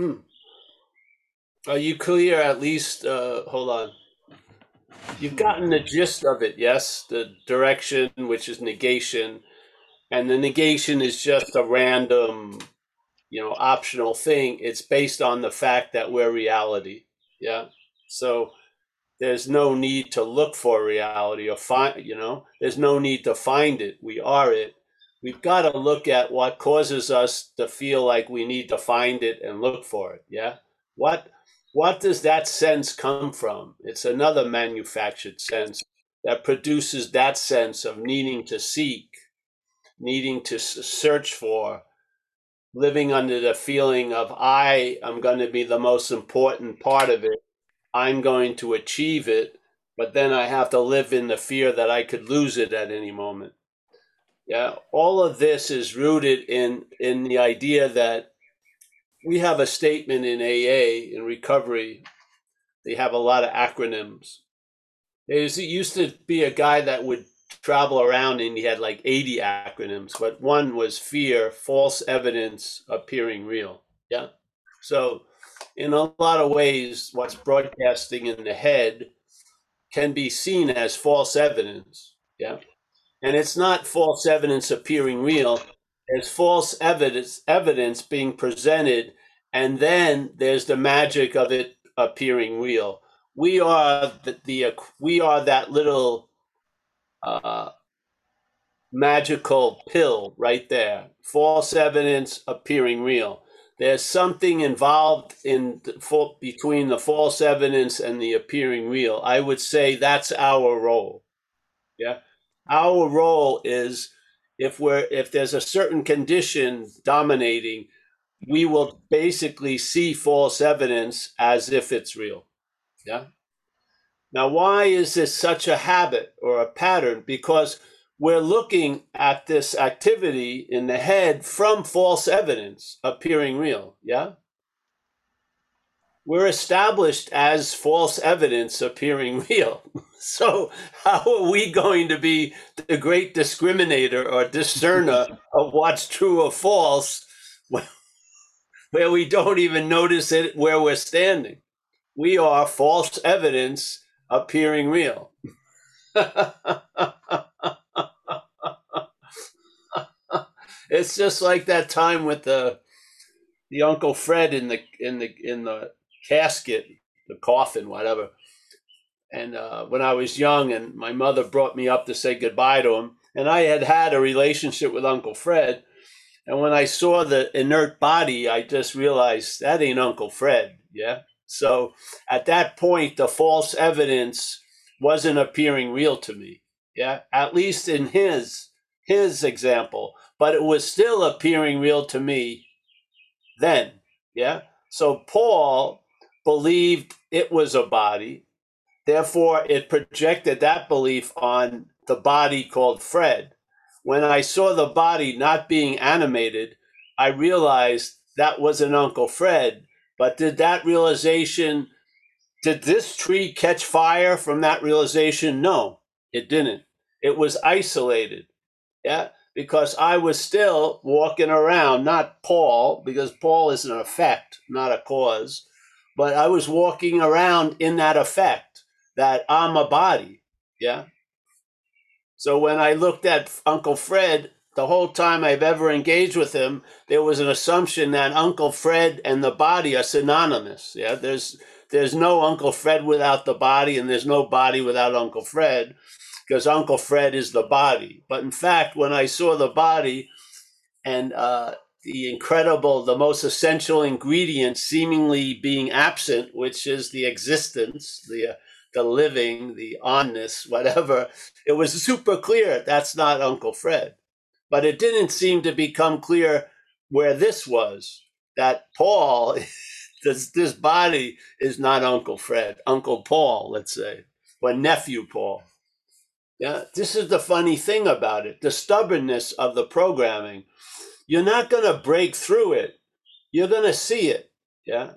Hmm. Are you clear at least? Uh, hold on. You've gotten the gist of it, yes? The direction, which is negation, and the negation is just a random, you know, optional thing. It's based on the fact that we're reality. Yeah. So there's no need to look for reality or find, you know, there's no need to find it. We are it. We've got to look at what causes us to feel like we need to find it and look for it. Yeah. What what does that sense come from? It's another manufactured sense that produces that sense of needing to seek, needing to search for, living under the feeling of I am going to be the most important part of it. I'm going to achieve it, but then I have to live in the fear that I could lose it at any moment. Yeah, all of this is rooted in in the idea that we have a statement in AA in recovery. They have a lot of acronyms. It used to be a guy that would travel around and he had like 80 acronyms, but one was fear, false evidence appearing real. Yeah. So, in a lot of ways, what's broadcasting in the head can be seen as false evidence. Yeah. And it's not false evidence appearing real, there's false evidence evidence being presented and then there's the magic of it appearing real. We are the, the we are that little uh, magical pill right there. False evidence appearing real. There's something involved in the, between the false evidence and the appearing real. I would say that's our role. Yeah our role is if we're if there's a certain condition dominating we will basically see false evidence as if it's real. Yeah? Now why is this such a habit or a pattern? Because we're looking at this activity in the head from false evidence appearing real. Yeah? We're established as false evidence appearing real. So, how are we going to be the great discriminator or discerner of what's true or false where we don't even notice it where we're standing? We are false evidence appearing real. it's just like that time with the the Uncle Fred in the in the in the casket, the coffin, whatever. And uh, when I was young, and my mother brought me up to say goodbye to him, and I had had a relationship with Uncle Fred. And when I saw the inert body, I just realized that ain't Uncle Fred. Yeah. So at that point, the false evidence wasn't appearing real to me. Yeah. At least in his his example, but it was still appearing real to me then. Yeah. So Paul believed it was a body. Therefore, it projected that belief on the body called Fred. When I saw the body not being animated, I realized that was an Uncle Fred. But did that realization, did this tree catch fire from that realization? No, it didn't. It was isolated. Yeah, because I was still walking around, not Paul, because Paul is an effect, not a cause but I was walking around in that effect that I'm a body. Yeah. So when I looked at Uncle Fred, the whole time I've ever engaged with him, there was an assumption that Uncle Fred and the body are synonymous. Yeah. There's there's no Uncle Fred without the body, and there's no body without Uncle Fred, because Uncle Fred is the body. But in fact, when I saw the body, and uh, the incredible, the most essential ingredient seemingly being absent, which is the existence, the uh, the living, the onness, whatever. It was super clear that's not Uncle Fred, but it didn't seem to become clear where this was. That Paul, this this body is not Uncle Fred, Uncle Paul, let's say, or nephew Paul. Yeah, this is the funny thing about it: the stubbornness of the programming you're not going to break through it. You're going to see it. Yeah.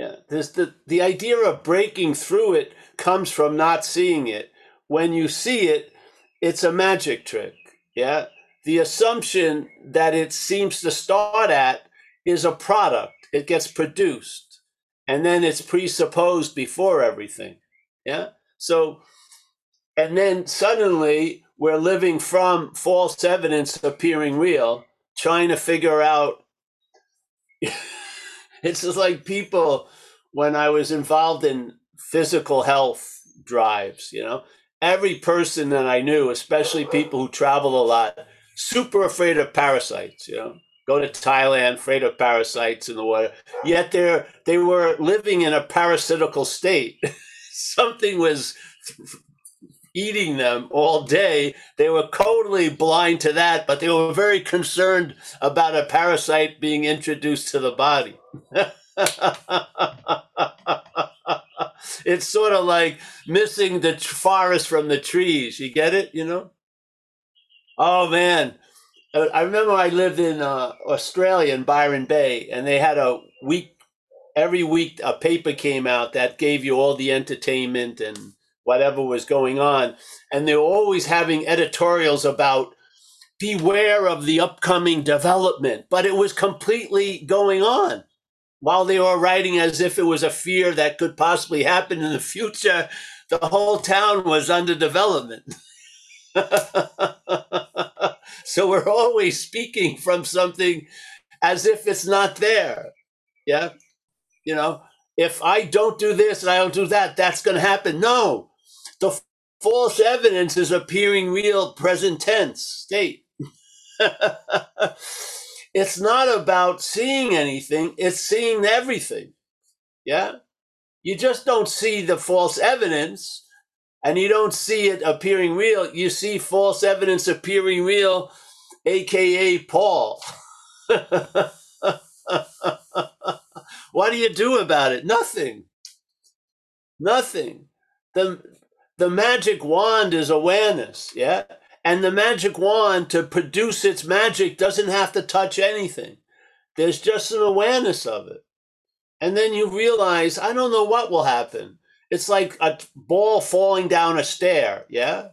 Yeah. There's the, the idea of breaking through it comes from not seeing it. When you see it, it's a magic trick. Yeah. The assumption that it seems to start at is a product. It gets produced and then it's presupposed before everything. Yeah. So, and then suddenly we're living from false evidence appearing real, trying to figure out. it's just like people when I was involved in physical health drives, you know, every person that I knew, especially people who travel a lot, super afraid of parasites, you know. Go to Thailand, afraid of parasites in the water. Yet they're they were living in a parasitical state. Something was eating them all day. They were totally blind to that, but they were very concerned about a parasite being introduced to the body. it's sort of like missing the forest from the trees. You get it? You know? Oh man, uh, I remember I lived in uh, Australia in Byron Bay, and they had a week. Every week, a paper came out that gave you all the entertainment and whatever was going on, and they were always having editorials about beware of the upcoming development. But it was completely going on while they were writing as if it was a fear that could possibly happen in the future, the whole town was under development. so we're always speaking from something as if it's not there. Yeah. You know, if I don't do this and I don't do that, that's going to happen. No, the false evidence is appearing real present tense state. It's not about seeing anything, it's seeing everything. Yeah? You just don't see the false evidence and you don't see it appearing real. You see false evidence appearing real, aka Paul. what do you do about it? Nothing. Nothing. The the magic wand is awareness, yeah? And the magic wand to produce its magic doesn't have to touch anything. There's just an awareness of it. And then you realize, I don't know what will happen. It's like a ball falling down a stair, yeah?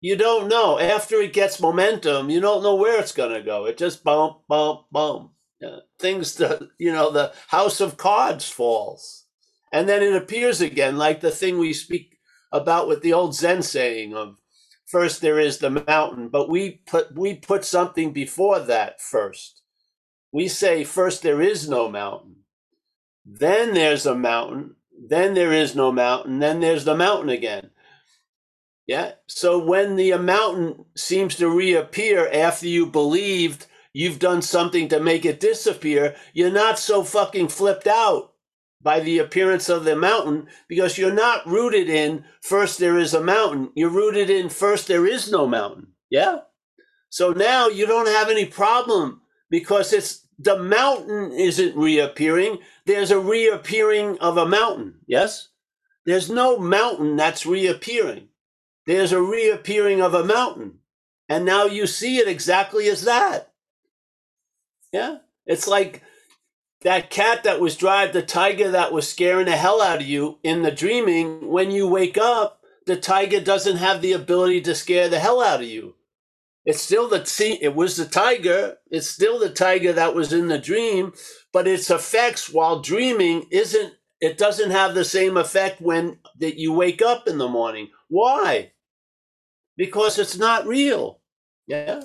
You don't know. After it gets momentum, you don't know where it's going to go. It just bump, bump, bump. Yeah. Things, the, you know, the house of cards falls. And then it appears again, like the thing we speak about with the old Zen saying of first there is the mountain, but we put we put something before that first. We say first there is no mountain. Then there's a mountain, then there is no mountain, then there's the mountain again. Yeah. So when the mountain seems to reappear after you believed you've done something to make it disappear, you're not so fucking flipped out by the appearance of the mountain because you're not rooted in first there is a mountain. You're rooted in first there is no mountain. Yeah. So now you don't have any problem because it's the mountain isn't reappearing. There's a reappearing of a mountain. Yes. There's no mountain that's reappearing. There's a reappearing of a mountain. And now you see it exactly as that. Yeah. It's like that cat that was drive the tiger that was scaring the hell out of you in the dreaming, when you wake up, the tiger doesn't have the ability to scare the hell out of you. It's still the see, it was the tiger. It's still the tiger that was in the dream, but its effects while dreaming isn't. It doesn't have the same effect when that you wake up in the morning. Why? Because it's not real. Yeah.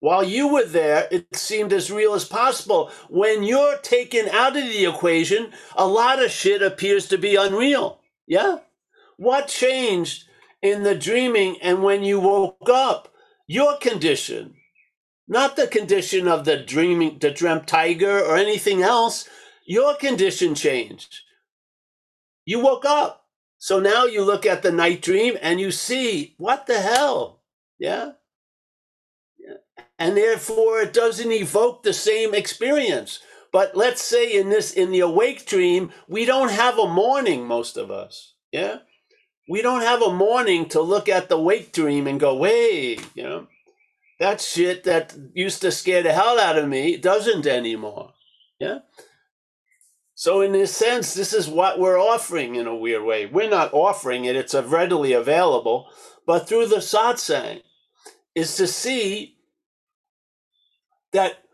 While you were there, it seemed as real as possible. When you're taken out of the equation, a lot of shit appears to be unreal. Yeah? What changed in the dreaming and when you woke up? Your condition, not the condition of the dreaming, the dreamt tiger or anything else. Your condition changed. You woke up. So now you look at the night dream and you see, what the hell? Yeah? And therefore it doesn't evoke the same experience. But let's say in this in the awake dream, we don't have a morning, most of us. Yeah? We don't have a morning to look at the wake dream and go, wait, you know, that shit that used to scare the hell out of me doesn't anymore. Yeah? So in a sense, this is what we're offering in a weird way. We're not offering it, it's readily available, but through the satsang is to see that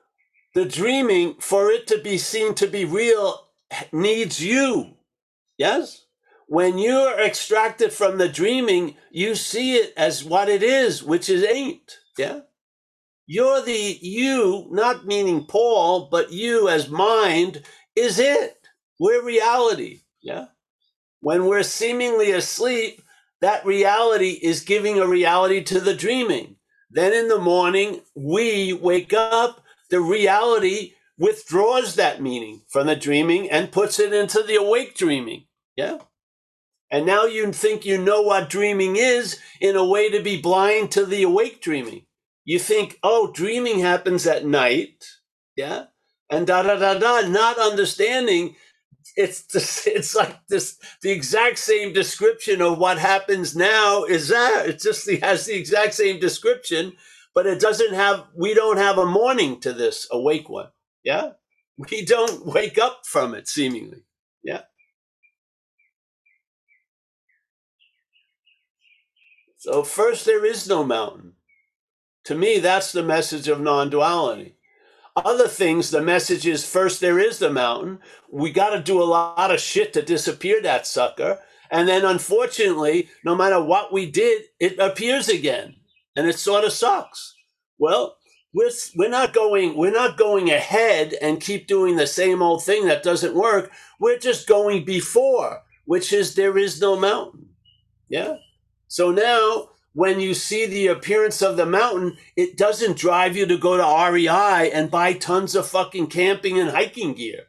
the dreaming, for it to be seen to be real, needs you. Yes? When you're extracted from the dreaming, you see it as what it is, which is ain't. Yeah? You're the you, not meaning Paul, but you as mind is it. We're reality. Yeah? When we're seemingly asleep, that reality is giving a reality to the dreaming. Then in the morning, we wake up the reality withdraws that meaning from the dreaming and puts it into the awake dreaming. Yeah. And now you think you know what dreaming is in a way to be blind to the awake dreaming. You think, oh, dreaming happens at night. Yeah. And da da da da, not understanding it's just, it's like this the exact same description of what happens now is that it just has the exact same description but it doesn't have we don't have a morning to this awake one. Yeah? We don't wake up from it seemingly. Yeah? So first there is no mountain. To me that's the message of non-duality other things the message is first there is the mountain we got to do a lot of shit to disappear that sucker and then unfortunately no matter what we did it appears again and it sort of sucks. Well, we're we're not going we're not going ahead and keep doing the same old thing that doesn't work. We're just going before, which is there is no mountain. Yeah. So now when you see the appearance of the mountain, it doesn't drive you to go to REI and buy tons of fucking camping and hiking gear.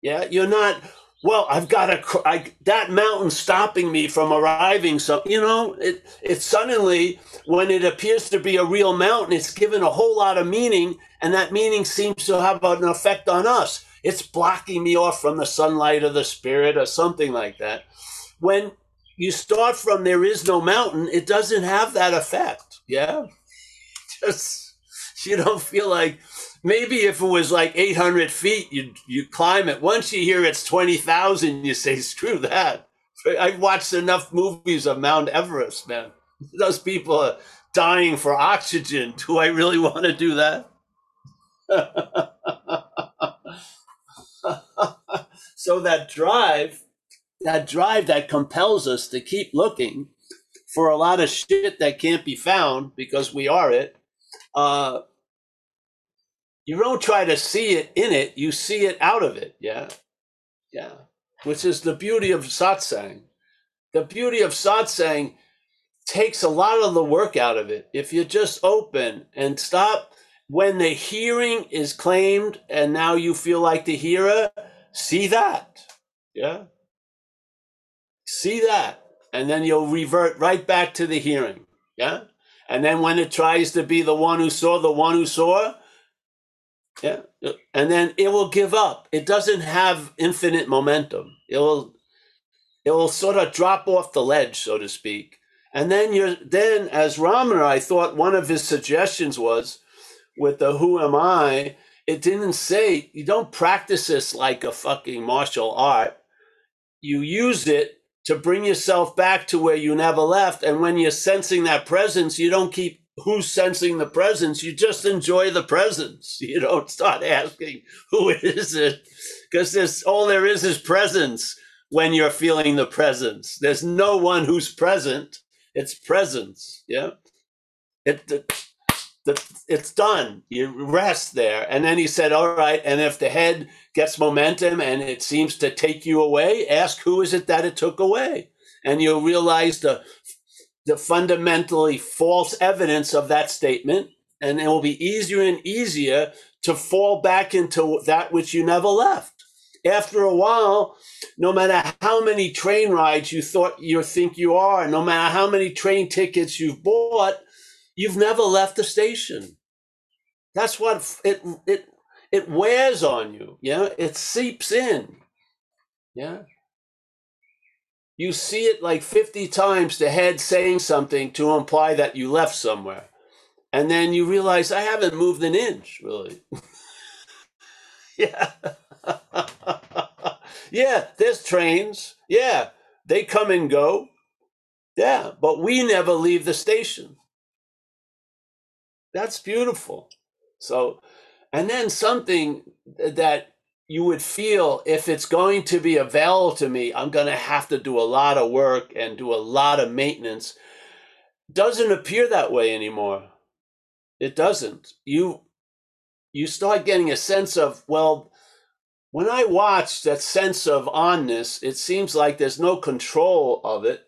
Yeah, you're not well, I've got to, I, that mountain stopping me from arriving. So, you know, it, it suddenly, when it appears to be a real mountain, it's given a whole lot of meaning, and that meaning seems to have an effect on us. It's blocking me off from the sunlight of the spirit or something like that. When you start from there is no mountain, it doesn't have that effect. Yeah. Just, you don't feel like, maybe if it was like 800 feet, you you climb it. Once you hear it's 20,000, you say, screw that. I've watched enough movies of Mount Everest, man. Those people are dying for oxygen. Do I really want to do that? so that drive, that drive that compels us to keep looking for a lot of shit that can't be found because we are it. Uh, you don't try to see it in it, you see it out of it. Yeah. Yeah. Which is the beauty of satsang. The beauty of satsang takes a lot of the work out of it. If you just open and stop when the hearing is claimed and now you feel like the hearer, see that. Yeah. See that. And then you'll revert right back to the hearing. Yeah. And then when it tries to be the one who saw the one who saw, yeah. And then it will give up. It doesn't have infinite momentum. It will it will sort of drop off the ledge, so to speak. And then you're then as Ramana, I thought one of his suggestions was with the who am I, it didn't say you don't practice this like a fucking martial art. You use it to bring yourself back to where you never left. And when you're sensing that presence, you don't keep who's sensing the presence. You just enjoy the presence. You don't start asking who is it because there's all there is is presence when you're feeling the presence. There's no one who's present. It's presence. Yeah. It, it's done. You rest there. And then he said, all right. And if the head gets momentum and it seems to take you away, ask who is it that it took away? And you'll realize the the fundamentally false evidence of that statement, and it will be easier and easier to fall back into that which you never left. After a while, no matter how many train rides you thought you think you are, no matter how many train tickets you've bought, you've never left the station. That's what it it it wears on you. Yeah, it seeps in. Yeah. You see it like 50 times the head saying something to imply that you left somewhere. And then you realize I haven't moved an inch, really. yeah. yeah, there's trains. Yeah, they come and go. Yeah, but we never leave the station. That's beautiful. So, and then something that you would feel if it's going to be available to me, I'm going to have to do a lot of work and do a lot of maintenance. Doesn't appear that way anymore. It doesn't. You you start getting a sense of well, when I watch that sense of onness, it seems like there's no control of it,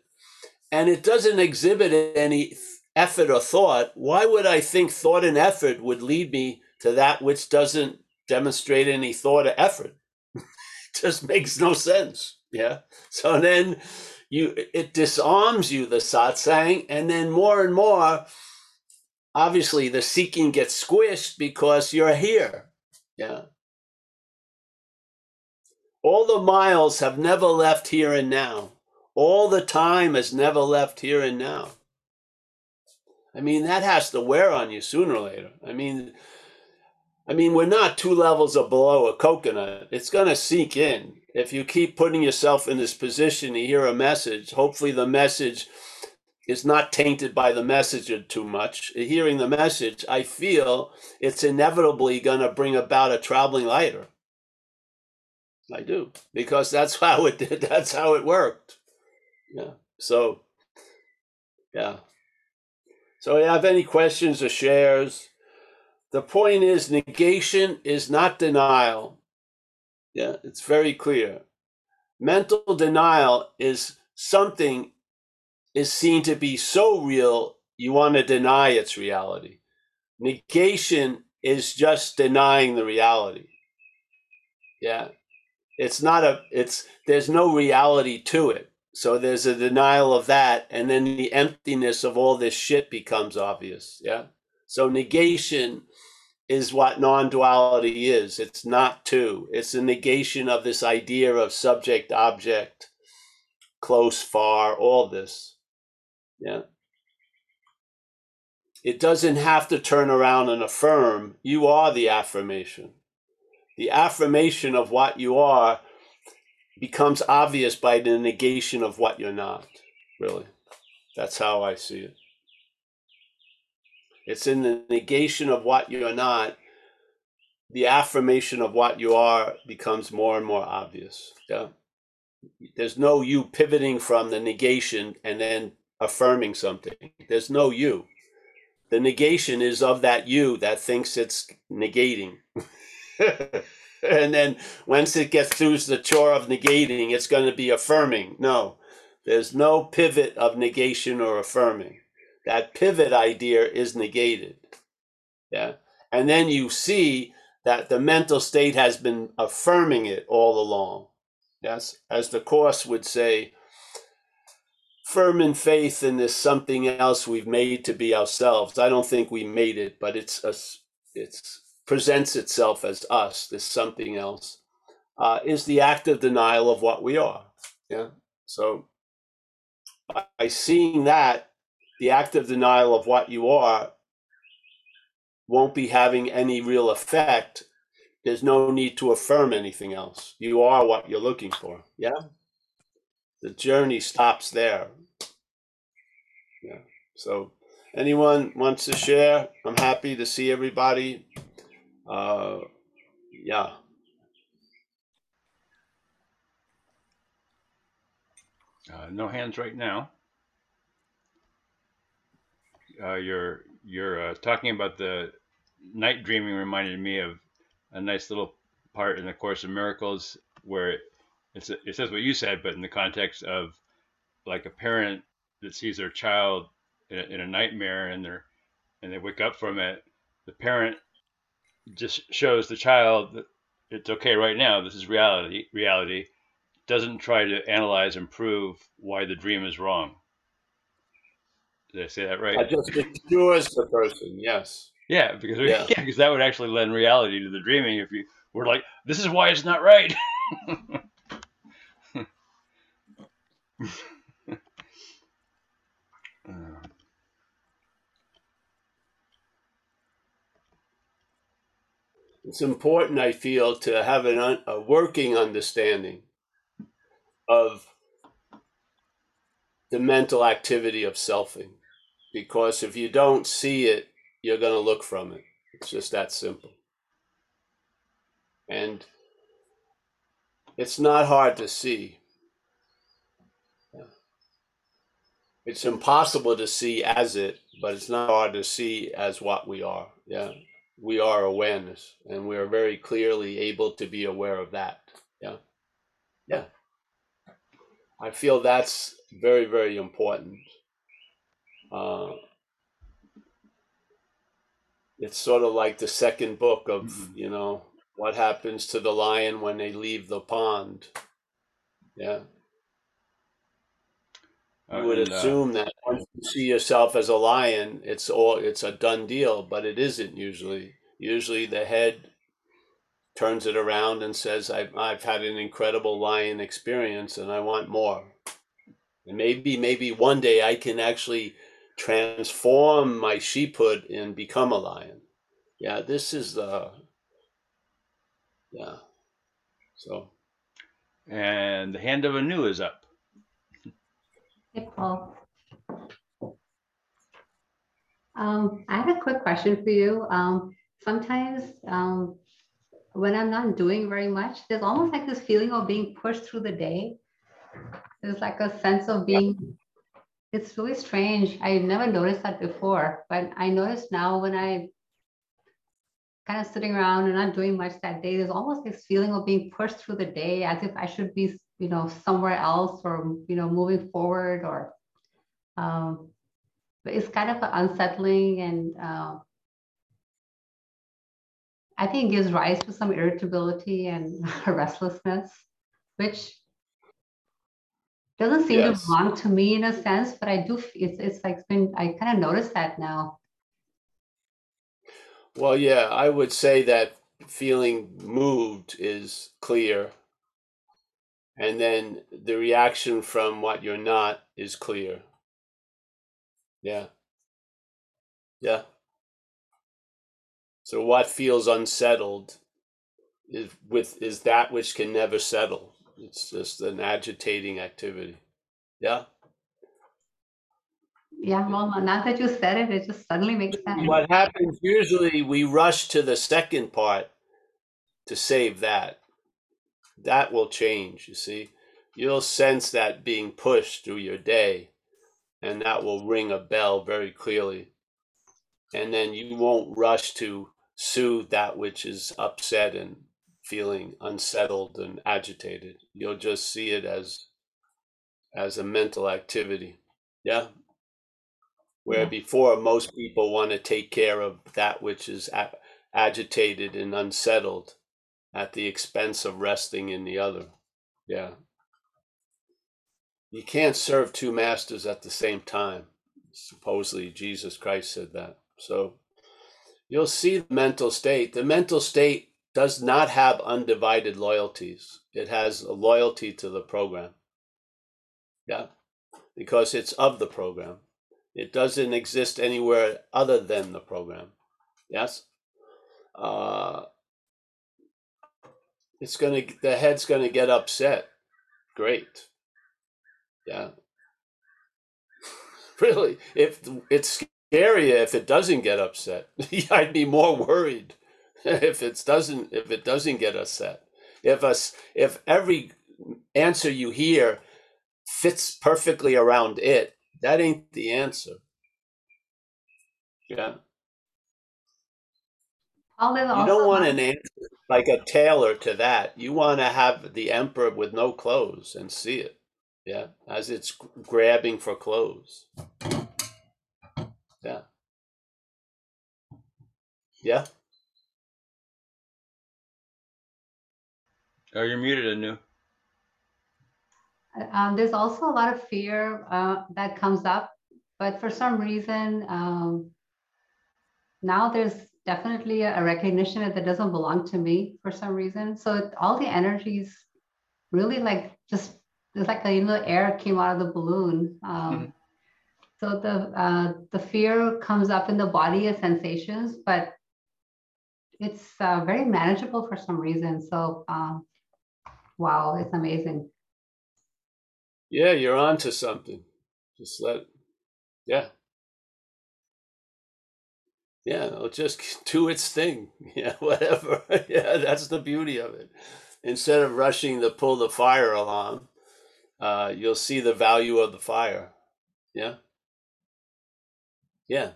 and it doesn't exhibit any effort or thought. Why would I think thought and effort would lead me to that which doesn't demonstrate any thought or effort. just makes no sense. Yeah. So then you it disarms you, the satsang, and then more and more, obviously the seeking gets squished because you're here. Yeah. All the miles have never left here and now. All the time has never left here and now. I mean, that has to wear on you sooner or later. I mean, I mean, we're not two levels below a coconut. It's going to sink in. If you keep putting yourself in this position to hear a message, hopefully the message is not tainted by the messenger too much. Hearing the message, I feel it's inevitably going to bring about a traveling lighter. I do because that's how it did. That's how it worked. Yeah. So, yeah. So, you have any questions or shares? The point is, negation is not denial. Yeah, it's very clear. Mental denial is something is seen to be so real you want to deny its reality. Negation is just denying the reality. Yeah. It's not a it's there's no reality to it. So there's a denial of that and then the emptiness of all this shit becomes obvious. Yeah. So negation is what non-duality is. It's not two. It's a negation of this idea of subject, object, close, far, all this. Yeah. It doesn't have to turn around and affirm. You are the affirmation. The affirmation of what you are becomes obvious by the negation of what you're not, really. That's how I see it. It's in the negation of what you're not. The affirmation of what you are becomes more and more obvious. Yeah. There's no you pivoting from the negation and then affirming something. There's no you. The negation is of that you that thinks it's negating. and then once it gets through the chore of negating, it's going to be affirming. No, there's no pivot of negation or affirming that pivot idea is negated. Yeah. And then you see that the mental state has been affirming it all along. Yes. As the Course would say, firm in faith in this something else we've made to be ourselves. I don't think we made it, but it's a, it's presents itself as us, this something else, uh, is the active denial of what we are. Yeah. So by seeing that, the active denial of what you are won't be having any real effect. There's no need to affirm anything else. You are what you're looking for. Yeah? The journey stops there. Yeah. So, anyone wants to share? I'm happy to see everybody. Uh, yeah. Uh, no hands right now uh, your your uh, talking about the night dreaming reminded me of a nice little part in the Course of Miracles where it, it says what you said, but in the context of like a parent that sees their child in a, in a nightmare and they're and they wake up from it, the parent just shows the child that it's okay right now. This is reality. Reality doesn't try to analyze and prove why the dream is wrong. Did I say that right? I just assures the person, yes. Yeah, because yeah. yeah, because that would actually lend reality to the dreaming if you were like, "This is why it's not right." it's important, I feel, to have an un- a working understanding of the mental activity of selfing because if you don't see it, you're going to look from it. It's just that simple. and it's not hard to see. It's impossible to see as it, but it's not hard to see as what we are. Yeah. We are awareness, and we are very clearly able to be aware of that. Yeah. Yeah. I feel that's very, very important. Uh, it's sort of like the second book of, Mhm. you know, what happens to the lion when they leave the pond. Yeah. You would and, uh, assume that once you see yourself as a lion, it's all it's a done deal, but it isn't usually. Usually the head turns it around and says, I've, I've had an incredible lion experience and I want more. And maybe, maybe one day I can actually transform my sheephood and become a lion. Yeah, this is the, yeah. So, and the hand of Anu is up. Hey, Paul. Um, I have a quick question for you. Um, sometimes um, when I'm not doing very much, there's almost like this feeling of being pushed through the day. There's like a sense of being, it's really strange. I never noticed that before, but I notice now when I kind of sitting around and not doing much that day, there's almost this feeling of being pushed through the day as if I should be, you know, somewhere else or, you know, moving forward or, um, but it's kind of unsettling and, uh, I think it gives rise to some irritability and restlessness, which doesn't seem Yes. to belong to me in a sense, but I do, it's, it's like, been, I kind of noticed that now. well, yeah, I would say that feeling moved is clear. And then the reaction from what you're not is clear. Yeah. Yeah. So what feels unsettled is with is that which can never settle. It's just an agitating activity. Yeah. Yeah, well, now that you said it, it just suddenly makes sense. What happens usually we rush to the second part to save that. That will change, you see. You'll sense that being pushed through your day, and that will ring a bell very clearly. And then you won't rush to soothe that which is upset and feeling unsettled and agitated. You'll just see it as as a mental activity. Yeah. Where Yeah. before most people want to take care of that which is a- agitated and unsettled at the expense of resting in the other. Yeah. You can't serve two masters at the same time. Supposedly, Jesus Christ said that. So you'll see the mental state. The mental state does not have undivided loyalties, it has a loyalty to the program. Yeah. Because it's of the program. It doesn't exist anywhere other than the program. Yes. Uh, it's gonna. The head's gonna get upset. Great. Yeah. Really, if it's scarier if it doesn't get upset, I'd be more worried if it doesn't. If it doesn't get upset, if us, if every answer you hear fits perfectly around it, that ain't the answer. Yeah. You don't want an answer like a tailor to that. You want to have the emperor with no clothes and see it. Yeah. As it's grabbing for clothes. Yeah. Yeah. Oh, you're muted, Anu. Um, there's also a lot of fear uh, that comes up, but for some reason, um, now there's definitely a recognition that that doesn't belong to me for some reason. So it, all the energies really like just it's like a you know air came out of the balloon. Um, So the uh, the fear comes up in the body as sensations, but it's uh, very manageable for some reason. So um, wow, it's amazing. Yeah. You're on to something. Just let, yeah. Yeah, it'll just do its thing. Yeah, whatever. yeah, that's the beauty of it. Instead of rushing to pull the fire alarm, uh, you'll see the value of the fire. Yeah, yeah.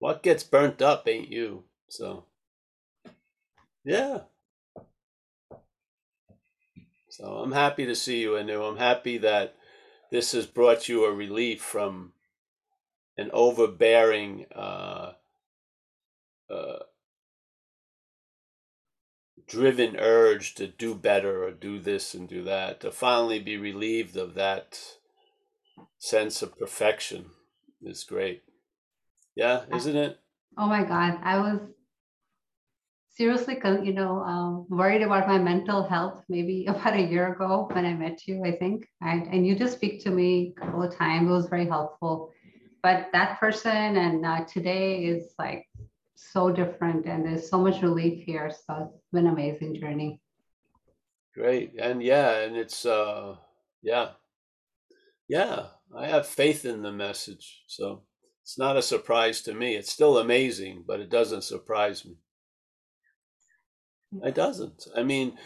What gets burnt up ain't you. So, yeah. So I'm happy to see you, Anu. I'm happy that this has brought you a relief from an overbearing, uh, uh, driven urge to do better or do this and do that. To finally be relieved of that sense of perfection is great. Yeah, isn't it? Oh my God. I was seriously, you know, um, worried about my mental health maybe about a year ago when I met you, I think. And you just speak to me a couple of times. It was very helpful. But that person and uh, today is like so different and there's so much relief here. So it's been an amazing journey. Great. And yeah, and it's, uh, yeah, yeah, I have faith in the message. So it's not a surprise to me. It's still amazing, but it doesn't surprise me. It doesn't. I mean,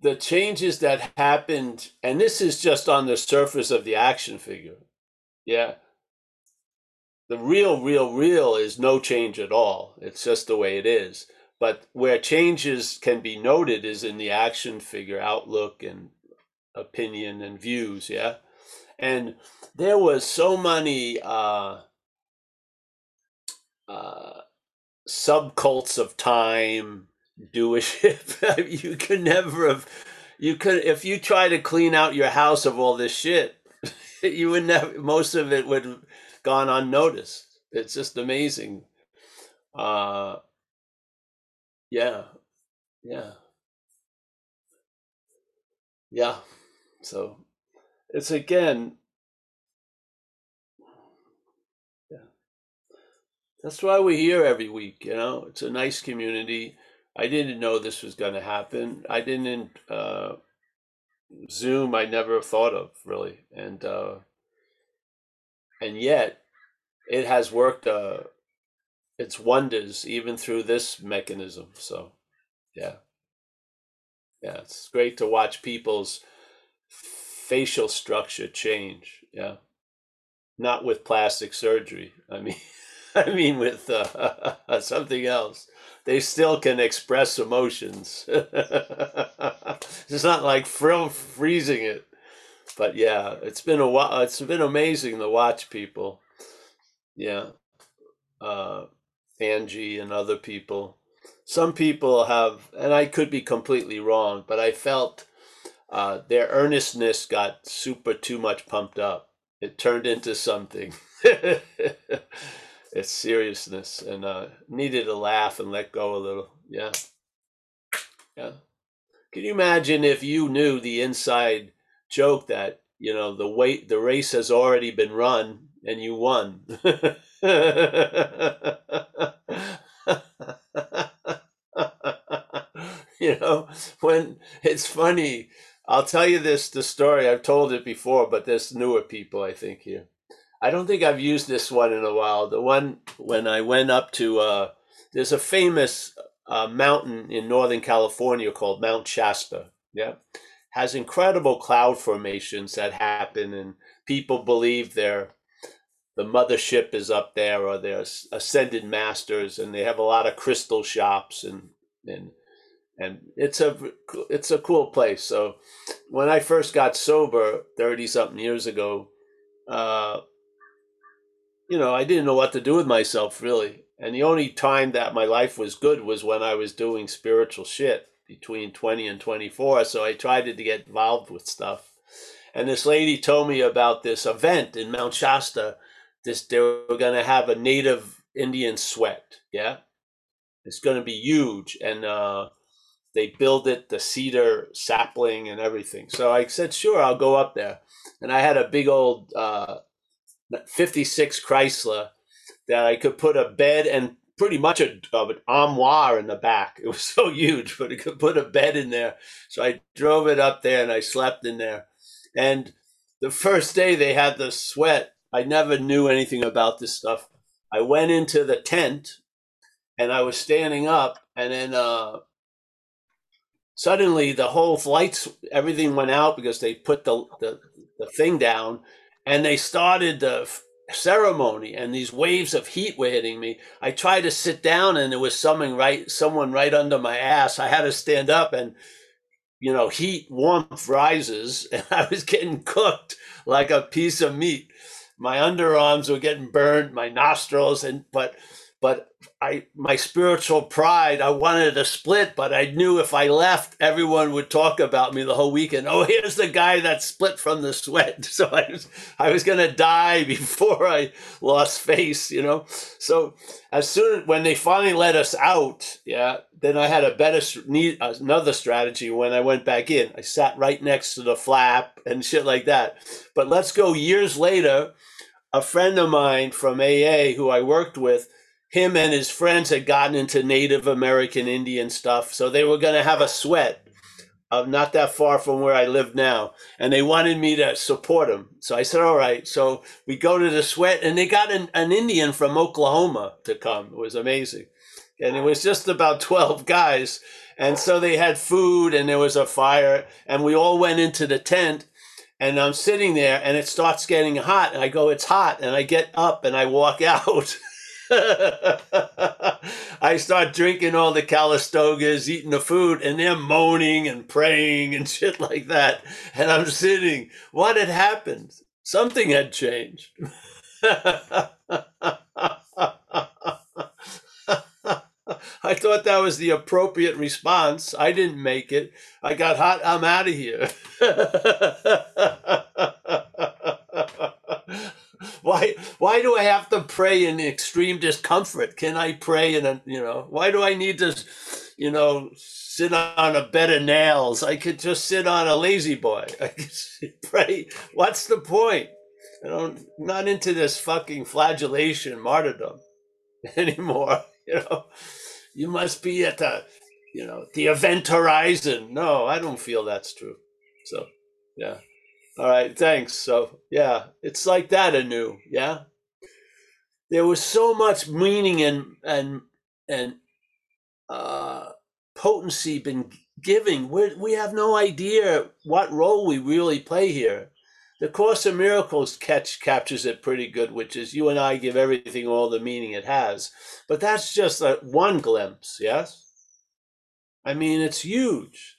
the changes that happened, and this is just on the surface of the action figure. Yeah. The real, real, real is no change at all. It's just the way it is. But where changes can be noted is in the action figure outlook and opinion and views. Yeah. And there was so many uh, uh, subcults of time doership. you could never have. You could if you try to clean out your house of all this shit, you would never. Most of it would have gone unnoticed. It's just amazing. Uh, yeah, yeah, yeah. So it's again Yeah. That's why we're here every week. You know, it's a nice community. I didn't know this was going to happen. I didn't uh, Zoom. I never thought of really, and uh, and yet it has worked. Uh, its wonders even through this mechanism. So, yeah, yeah, it's great to watch people's facial structure change. Yeah, not with plastic surgery. I mean. I mean, with uh, something else, they still can express emotions. it's not like frill freezing it, but yeah, it's been a while. It's been amazing to watch people. Yeah, uh, Angie and other people. Some people have, and I could be completely wrong, but I felt uh, their earnestness got super too much pumped up. It turned into something. Its seriousness and uh, needed to laugh and let go a little. Yeah. Yeah. Can you imagine if you knew the inside joke that, you know, the wait the race has already been run and you won? you know, when it's funny, I'll tell you this the story. I've told it before, but there's newer people I think here. I don't think I've used this one in a while. The one when I went up to uh, there's a famous uh, mountain in Northern California called Mount Shasta. Yeah, has incredible cloud formations that happen, and people believe they're the mothership is up there, or they're ascended masters, and they have a lot of crystal shops and and and it's a it's a cool place. So when I first got sober thirty something years ago, uh, you know, I didn't know what to do with myself really. And the only time that my life was good was when I was doing spiritual shit between 20 and 24. So I tried to get involved with stuff. And this lady told me about this event in Mount Shasta. This they were going to have a native Indian sweat. Yeah, it's going to be huge, and uh, they build it the cedar sapling and everything. So I said, sure, I'll go up there. And I had a big old uh, 56 Chrysler that I could put a bed and pretty much a, an armoire in the back. It was so huge, but I could put a bed in there. So I drove it up there and I slept in there. And the first day they had the sweat. I never knew anything about this stuff. I went into the tent and I was standing up, and then uh, suddenly the whole lights, everything went out because they put the the, the thing down, and they started the ceremony and these waves of heat were hitting me i tried to sit down and there was someone right someone right under my ass i had to stand up and you know, heat, warmth rises, and I was getting cooked like a piece of meat. My underarms were getting burned, my nostrils, and but but I my spiritual pride, I wanted to split, but I knew if I left, everyone would talk about me the whole weekend. Oh, here's the guy that split from the sweat. So I was I was gonna die before I lost face, you know. So as soon when they finally let us out, yeah, then I had a better need another strategy when I went back in. I sat right next to the flap and shit like that. But let's go years later. A friend of mine from AA who I worked with him and his friends had gotten into Native American Indian stuff, so they were going to have a sweat of not that far from where I live now, and they wanted me to support them. So I said, "All right." So we go to the sweat, and they got an, an Indian from Oklahoma to come. It was amazing, and it was just about twelve guys, and so they had food, and there was a fire, and we all went into the tent. And I'm sitting there, and it starts getting hot, and I go, "It's hot," and I get up and I walk out. I start drinking all the Calistogas, eating the food, and they're moaning and praying and shit like that. And I'm sitting. What had happened? Something had changed. I thought that was the appropriate response. I didn't make it. I got hot. I'm out of here. why why do I have to pray in extreme discomfort? Can I pray in a you know why do I need to you know sit on a bed of nails? I could just sit on a lazy boy. I could pray. What's the point? I don't I'm not into this fucking flagellation martyrdom anymore. You know, you must be at the you know the event horizon. No, I don't feel that's true. So yeah. All right, thanks. So, yeah, it's like that Anu. Yeah, there was so much meaning and and and uh, potency been giving. We we have no idea what role we really play here. The Course of Miracles catch captures it pretty good, which is you and I give everything all the meaning it has. But that's just a, one glimpse. Yes, I mean it's huge,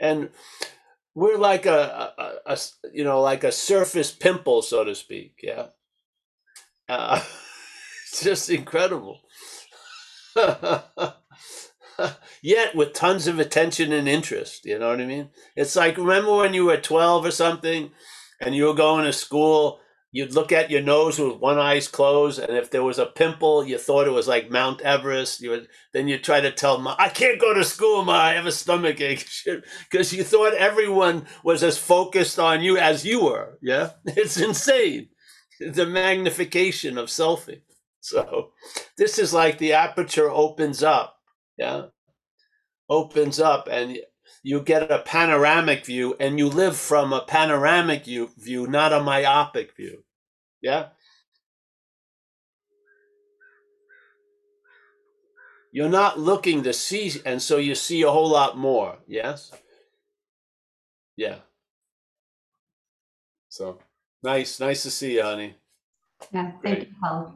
and we're like a, a, a, you know like a surface pimple so to speak yeah. Uh, it's just incredible. Yet with tons of attention and interest you know what i mean? It's like remember when you were 12 or something and you were going to school you'd look at your nose with one eye's closed, and if there was a pimple, you thought it was like Mount Everest. You would then you try to tell mom, "I can't go to school, ma. I have a stomach ache," because you thought everyone was as focused on you as you were. Yeah, it's insane. The magnification of selfing. So, this is like the aperture opens up. Yeah, opens up, and you get a panoramic view and you live from a panoramic view, view not a myopic view. Yeah? You're not looking to see, and so you see a whole lot more. Yes? Yeah. So nice, nice to see you, honey. Yeah, thank Great. you, Paul.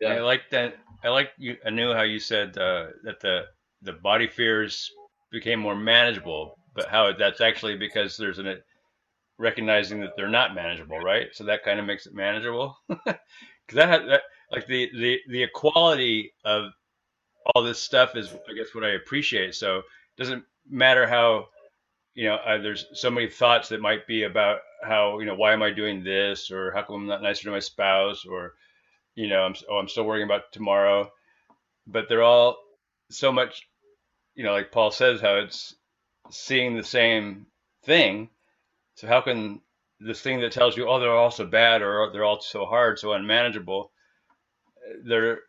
Yeah, I like that. I like you. I knew how you said uh, that the the body fears became more manageable, but how that's actually because there's an recognizing that they're not manageable, right? So that kind of makes it manageable. Because that, that, like the, the the equality of all this stuff is, I guess, what I appreciate. So it doesn't matter how, you know, uh, there's so many thoughts that might be about how, you know, why am I doing this, or how come I'm not nicer to my spouse, or, you know, I'm oh I'm still worrying about tomorrow, but they're all so much, you know, like Paul says, how it's seeing the same thing so how can this thing that tells you, oh, they're all so bad or they're all so hard, so unmanageable, they're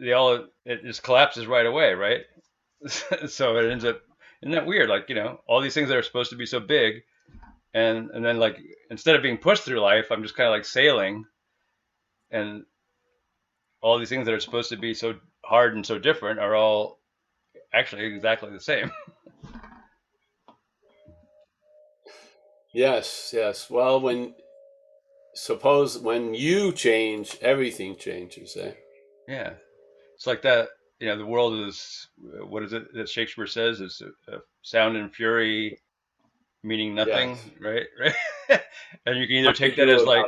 they all it just collapses right away, right? so it ends up isn't that weird? Like you know, all these things that are supposed to be so big, and and then like instead of being pushed through life, I'm just kind of like sailing, and all these things that are supposed to be so hard and so different are all actually exactly the same. Yes, yes. Well, when suppose when you change, everything changes. Eh? Yeah, it's like that. You know, the world is what is it that Shakespeare says is a, a sound and fury, meaning nothing, Yes. right? Right. and you can either take that as like,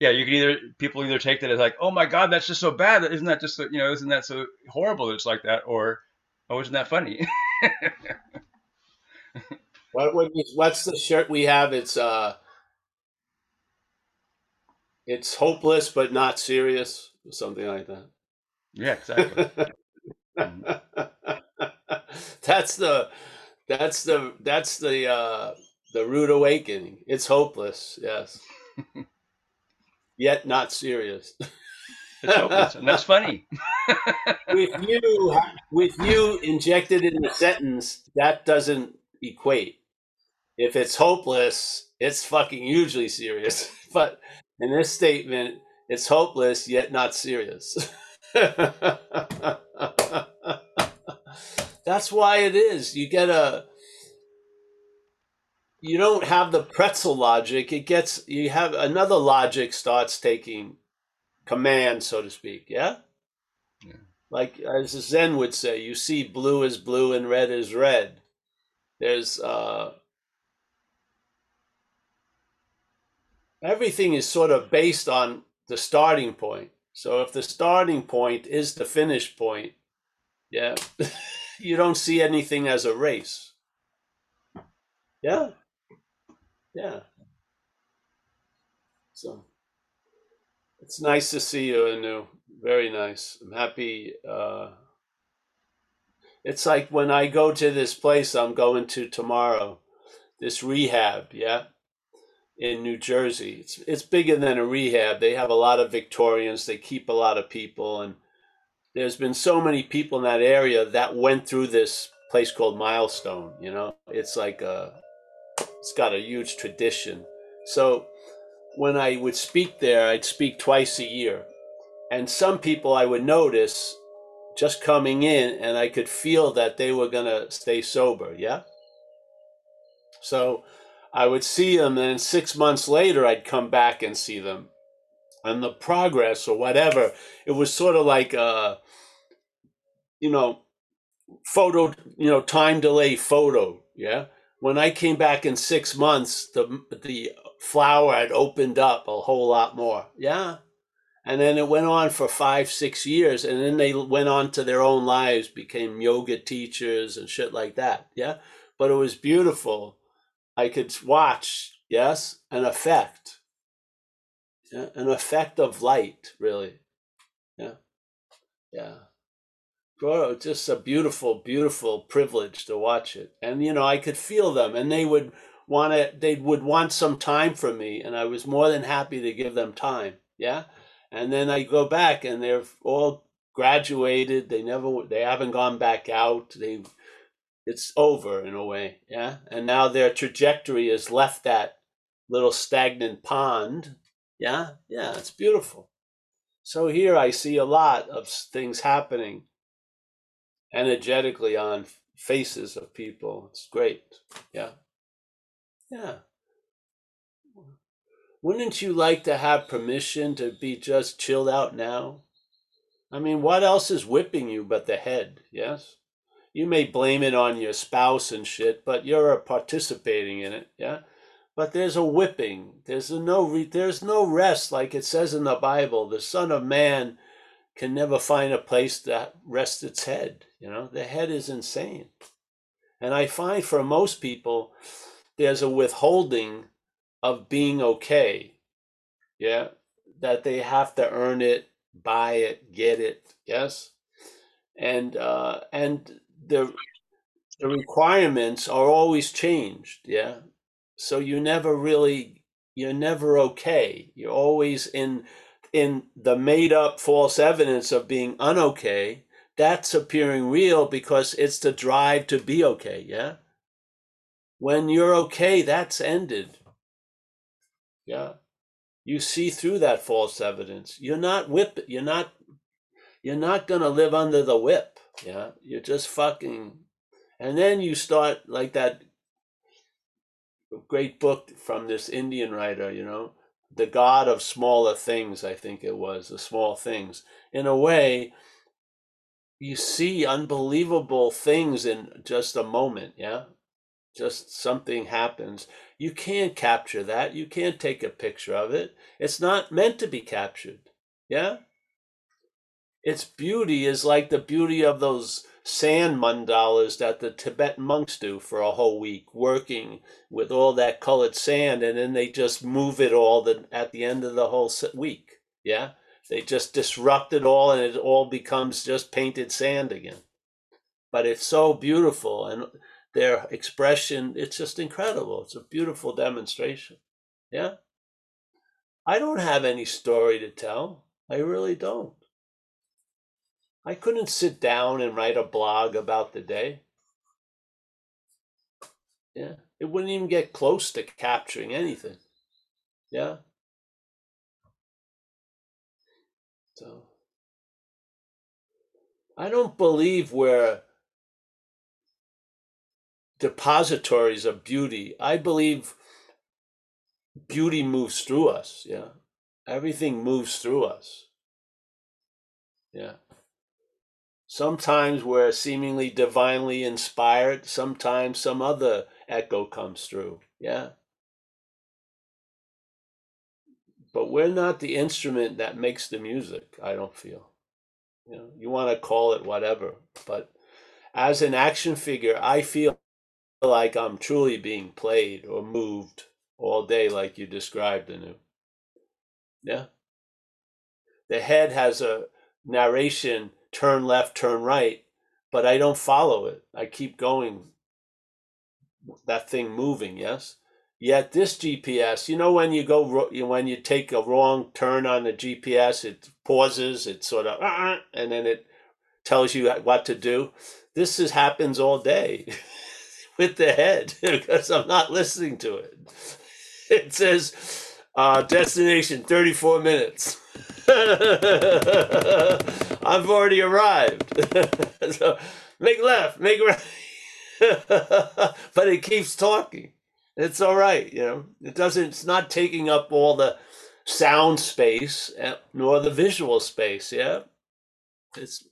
yeah, you can either people either take that as like, oh my God, that's just so bad. Isn't that just so, you know, isn't that so horrible? That it's like that, or oh, isn't that funny? What, what is, what's the shirt we have? It's uh, it's hopeless but not serious, or something like that. yeah, exactly. That's the that's the that's the uh the rude awakening it's hopeless yes yet not serious and that's funny. with you with you injected in the sentence that doesn't equate. If it's hopeless it's fucking hugely serious. But in this statement it's hopeless yet not serious. That's why it is. You get a you don't have the pretzel logic. It gets you have another logic starts taking command so to speak yeah? Yeah. like as zen would say you see blue is blue and red is red. There's uh everything is sort of based on the starting point. So if the starting point is the finish point yeah you don't see anything as a race. Yeah? Yeah. So it's nice to see you anu. Very nice. I'm happy uh it's like when i go to this place i'm going to tomorrow this rehab yeah in new jersey. It's it's bigger than a rehab. They have a lot of victorians. They keep a lot of people and there's been so many people in that area that went through this place called milestone you know? It's like a it's got a huge tradition. So when i would speak there i'd speak twice a year. And some people i would notice just coming in and i could feel that they were going to stay sober yeah? So i would see them and six months later i'd come back and see them. And the progress or whatever it was sort of like uh you know photo you know time delay photo yeah? When i came back in six months the the flower had opened up a whole lot more. Yeah. And then it went on for five six years and then they went on to their own lives became yoga teachers and shit like that. Yeah. But it was beautiful. I could watch yes an effect. Yeah? an effect of light really. Yeah. Yeah. Bro, just a beautiful, beautiful privilege to watch it. And you know, I could feel them and they would want to they would want some time from me and I was more than happy to give them time. Yeah? And then I go back and they're all graduated. They never they haven't gone back out. They it's over in a way, yeah? And now their trajectory has left that little stagnant pond. Yeah? Yeah, it's beautiful. So here I see a lot of things happening energetically on faces of people. It's great. Yeah. Yeah. Wouldn't you like to have permission to be just chilled out now? I mean, what else is whipping you but the head? Yes? You may blame it on your spouse and shit, but you're participating in it. Yeah? But there's a whipping. There's a no re- there's no rest like it says in the Bible. The son of man can never find a place to rest its head. You know, the head is insane. And I find for most people, there's a withholding of being okay. Yeah. That they have to earn it, buy it, get it. Yes. And, uh, and the, the requirements are always changed. Yeah. So you never really, you're never okay. You're always in, in the made up false evidence of being unokay that's appearing real because it's the drive to be okay, yeah? When you're okay, that's ended. Yeah. You see through that false evidence. You're not whip you're not you're not to live under the whip. Yeah. You're just fucking. And then you start like that great book from this Indian writer, you know, The God of Smaller Things, I think it was, The Small Things. In a way, you see unbelievable things in just a moment, yeah? Just something happens. You can't capture that. You can't take a picture of it. It's not meant to be captured, yeah? Its beauty is like the beauty of those sand mandalas that the Tibetan monks do for a whole week, working with all that colored sand, and then they just move it all the, at the end of the whole week. Yeah, they just disrupt it all, and it all becomes just painted sand again. But it's so beautiful, and their expression, it's just incredible. It's a beautiful demonstration. Yeah. I don't have any story to tell. I really don't. I couldn't sit down and write a blog about the day. Yeah, it wouldn't even get close to capturing anything. Yeah. So I don't believe we're depositories of beauty. I believe beauty moves through us. Yeah. Everything moves through us. Yeah. Sometimes we're seemingly divinely inspired, sometimes some other echo comes through. Yeah. But we're not the instrument that makes the music, I don't feel. You know, you want to call it whatever, but as an action figure, I feel like I'm truly being played or moved all day like you described, Anu. Yeah. The head has a narration turn left, turn right, but I don't follow it. I keep going, that thing moving, yes? Yet this GPS, you know, when you go, when you take a wrong turn on the GPS, it pauses, it sort of, uh, and then it tells you what to do. This is, happens all day with the head because I'm not listening to it. It says, uh, destination 34 minutes. I've already arrived. so make left, make right. but it keeps talking. It's all right, you know. It doesn't. It's not taking up all the sound space eh, nor the visual space. Yeah, it's.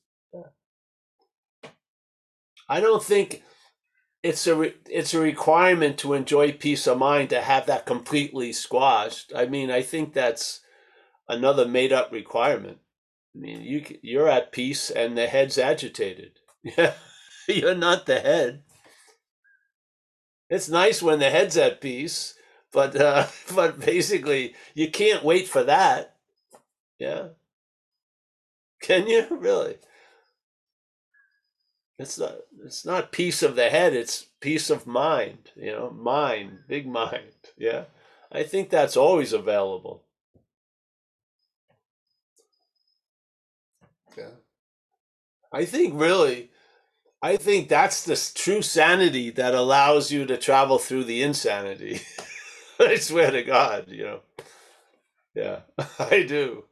I don't think it's a re- it's a requirement to enjoy peace of mind to have that completely squashed. I mean, I think that's another made up requirement. I mean, you you're at peace and the head's agitated. Yeah, you're not the head. It's nice when the head's at peace, but uh, but basically you can't wait for that. Yeah. Can you really? It's not it's not peace of the head, it's peace of mind, you know, mind, big mind. Yeah. I think that's always available. Yeah. I think really, I think that's the true sanity that allows you to travel through the insanity. I swear to God, you know. Yeah, I do.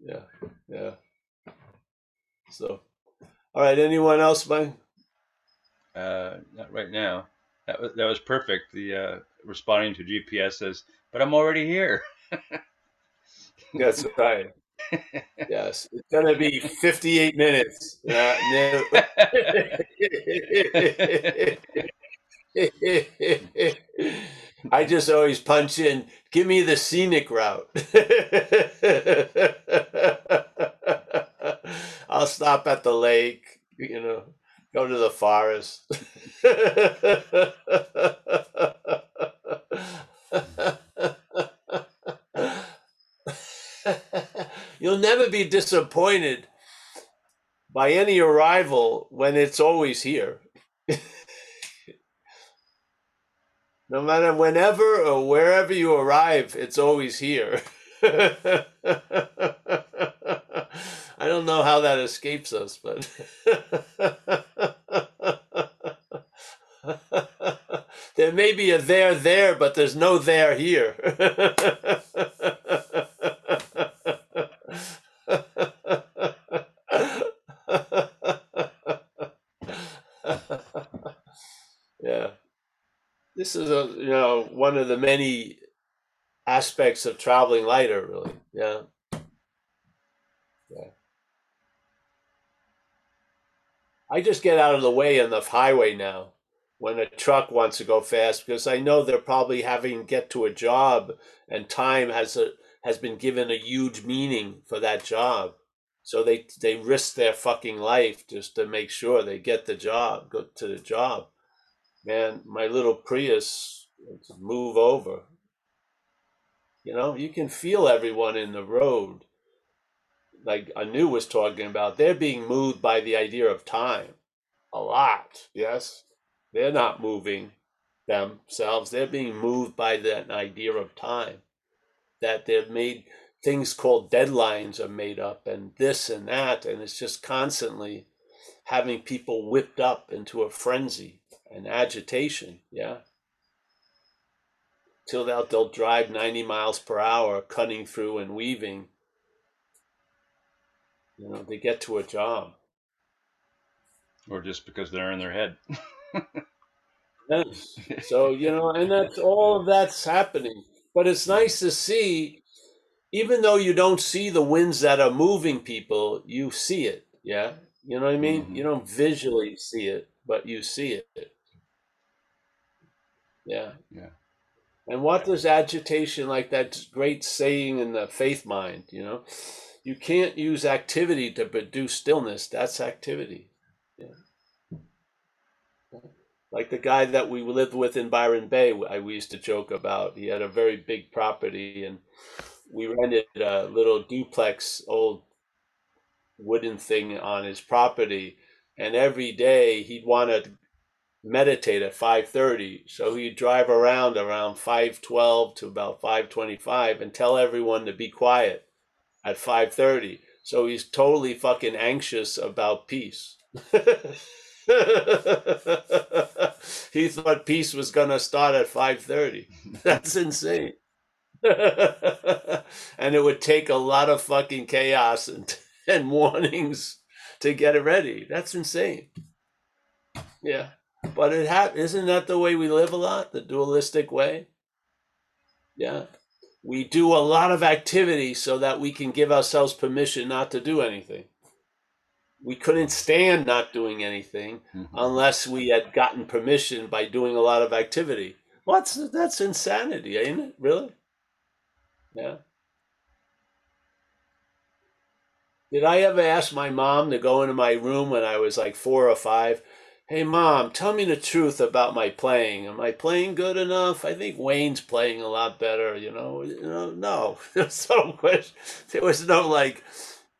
Yeah, yeah. So, all right. Anyone else, Mike? Uh, not right now. That was that was perfect. The uh, responding to GPS says, "But I'm already here." That's right yes, it's gonna be 58 minutes. Uh, no. I just always punch in, give me the scenic route. stop at the lake, you know, go to the forest. You'll never be disappointed by any arrival when it's always here. no matter whenever or wherever you arrive, it's always here. know how that escapes us, but there may be a there there, but there's no there here. yeah. This is a you know one of the many aspects of traveling lighter really. I just get out of the way on the highway now when a truck wants to go fast because I know they're probably having to get to a job and time has a has been given a huge meaning for that job. So they they risk their fucking life just to make sure they get the job, go to the job. Man, my little Prius move over. You know, you can feel everyone in the road. Like Anu was talking about, they're being moved by the idea of time a lot. Yes, they're not moving themselves, they're being moved by that idea of time. That they've made things called deadlines are made up, and this and that, and it's just constantly having people whipped up into a frenzy and agitation. Yeah till they'll, they'll drive 90 miles per hour, cutting through and weaving. You know, they get to a job. Or just because they're in their head. yes. So, you know, and that's all of that's happening. But it's nice to see, even though you don't see the winds that are moving people, you see it. Yeah. You know what I mean? Mm-hmm. You don't visually see it, but you see it. Yeah. Yeah. And what does agitation, like that great saying in the faith mind, you know? You can't use activity to produce stillness. That's activity. Yeah. Like the guy that we lived with in Byron Bay, I, we used to joke about. He had a very big property, and we rented a little duplex, old wooden thing on his property. And every day he'd want to meditate at 5.30 so he'd drive around around 5.12 to about 5.25 and tell everyone to be quiet at 5.30 so he's totally fucking anxious about peace. He thought peace was going to start at 5.30 that's insane. And it would take a lot of fucking chaos and, and warnings to get it ready. That's insane. Yeah. But it ha- isn't that the way we live a lot, the dualistic way? Yeah. We do a lot of activity so that we can give ourselves permission not to do anything. We couldn't stand not doing anything mm-hmm. unless we had gotten permission by doing a lot of activity. What's that's insanity, ain't it? Really? Yeah. Did I ever ask my mom to go into my room when I was like four or five Hey, mom, tell me the truth about my playing. Am I playing good enough? I think Wayne's playing a lot better. You know, you know, no, there's no. There was no like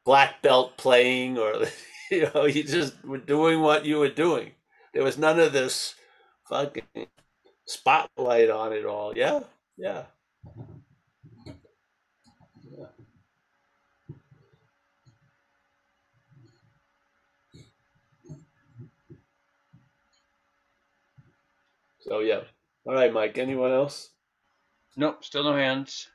black belt playing or you know, you just were doing what you were doing. There was none of this fucking spotlight on it all. Yeah, yeah. So yeah. All right, Mike. Anyone else? Nope. Still no hands.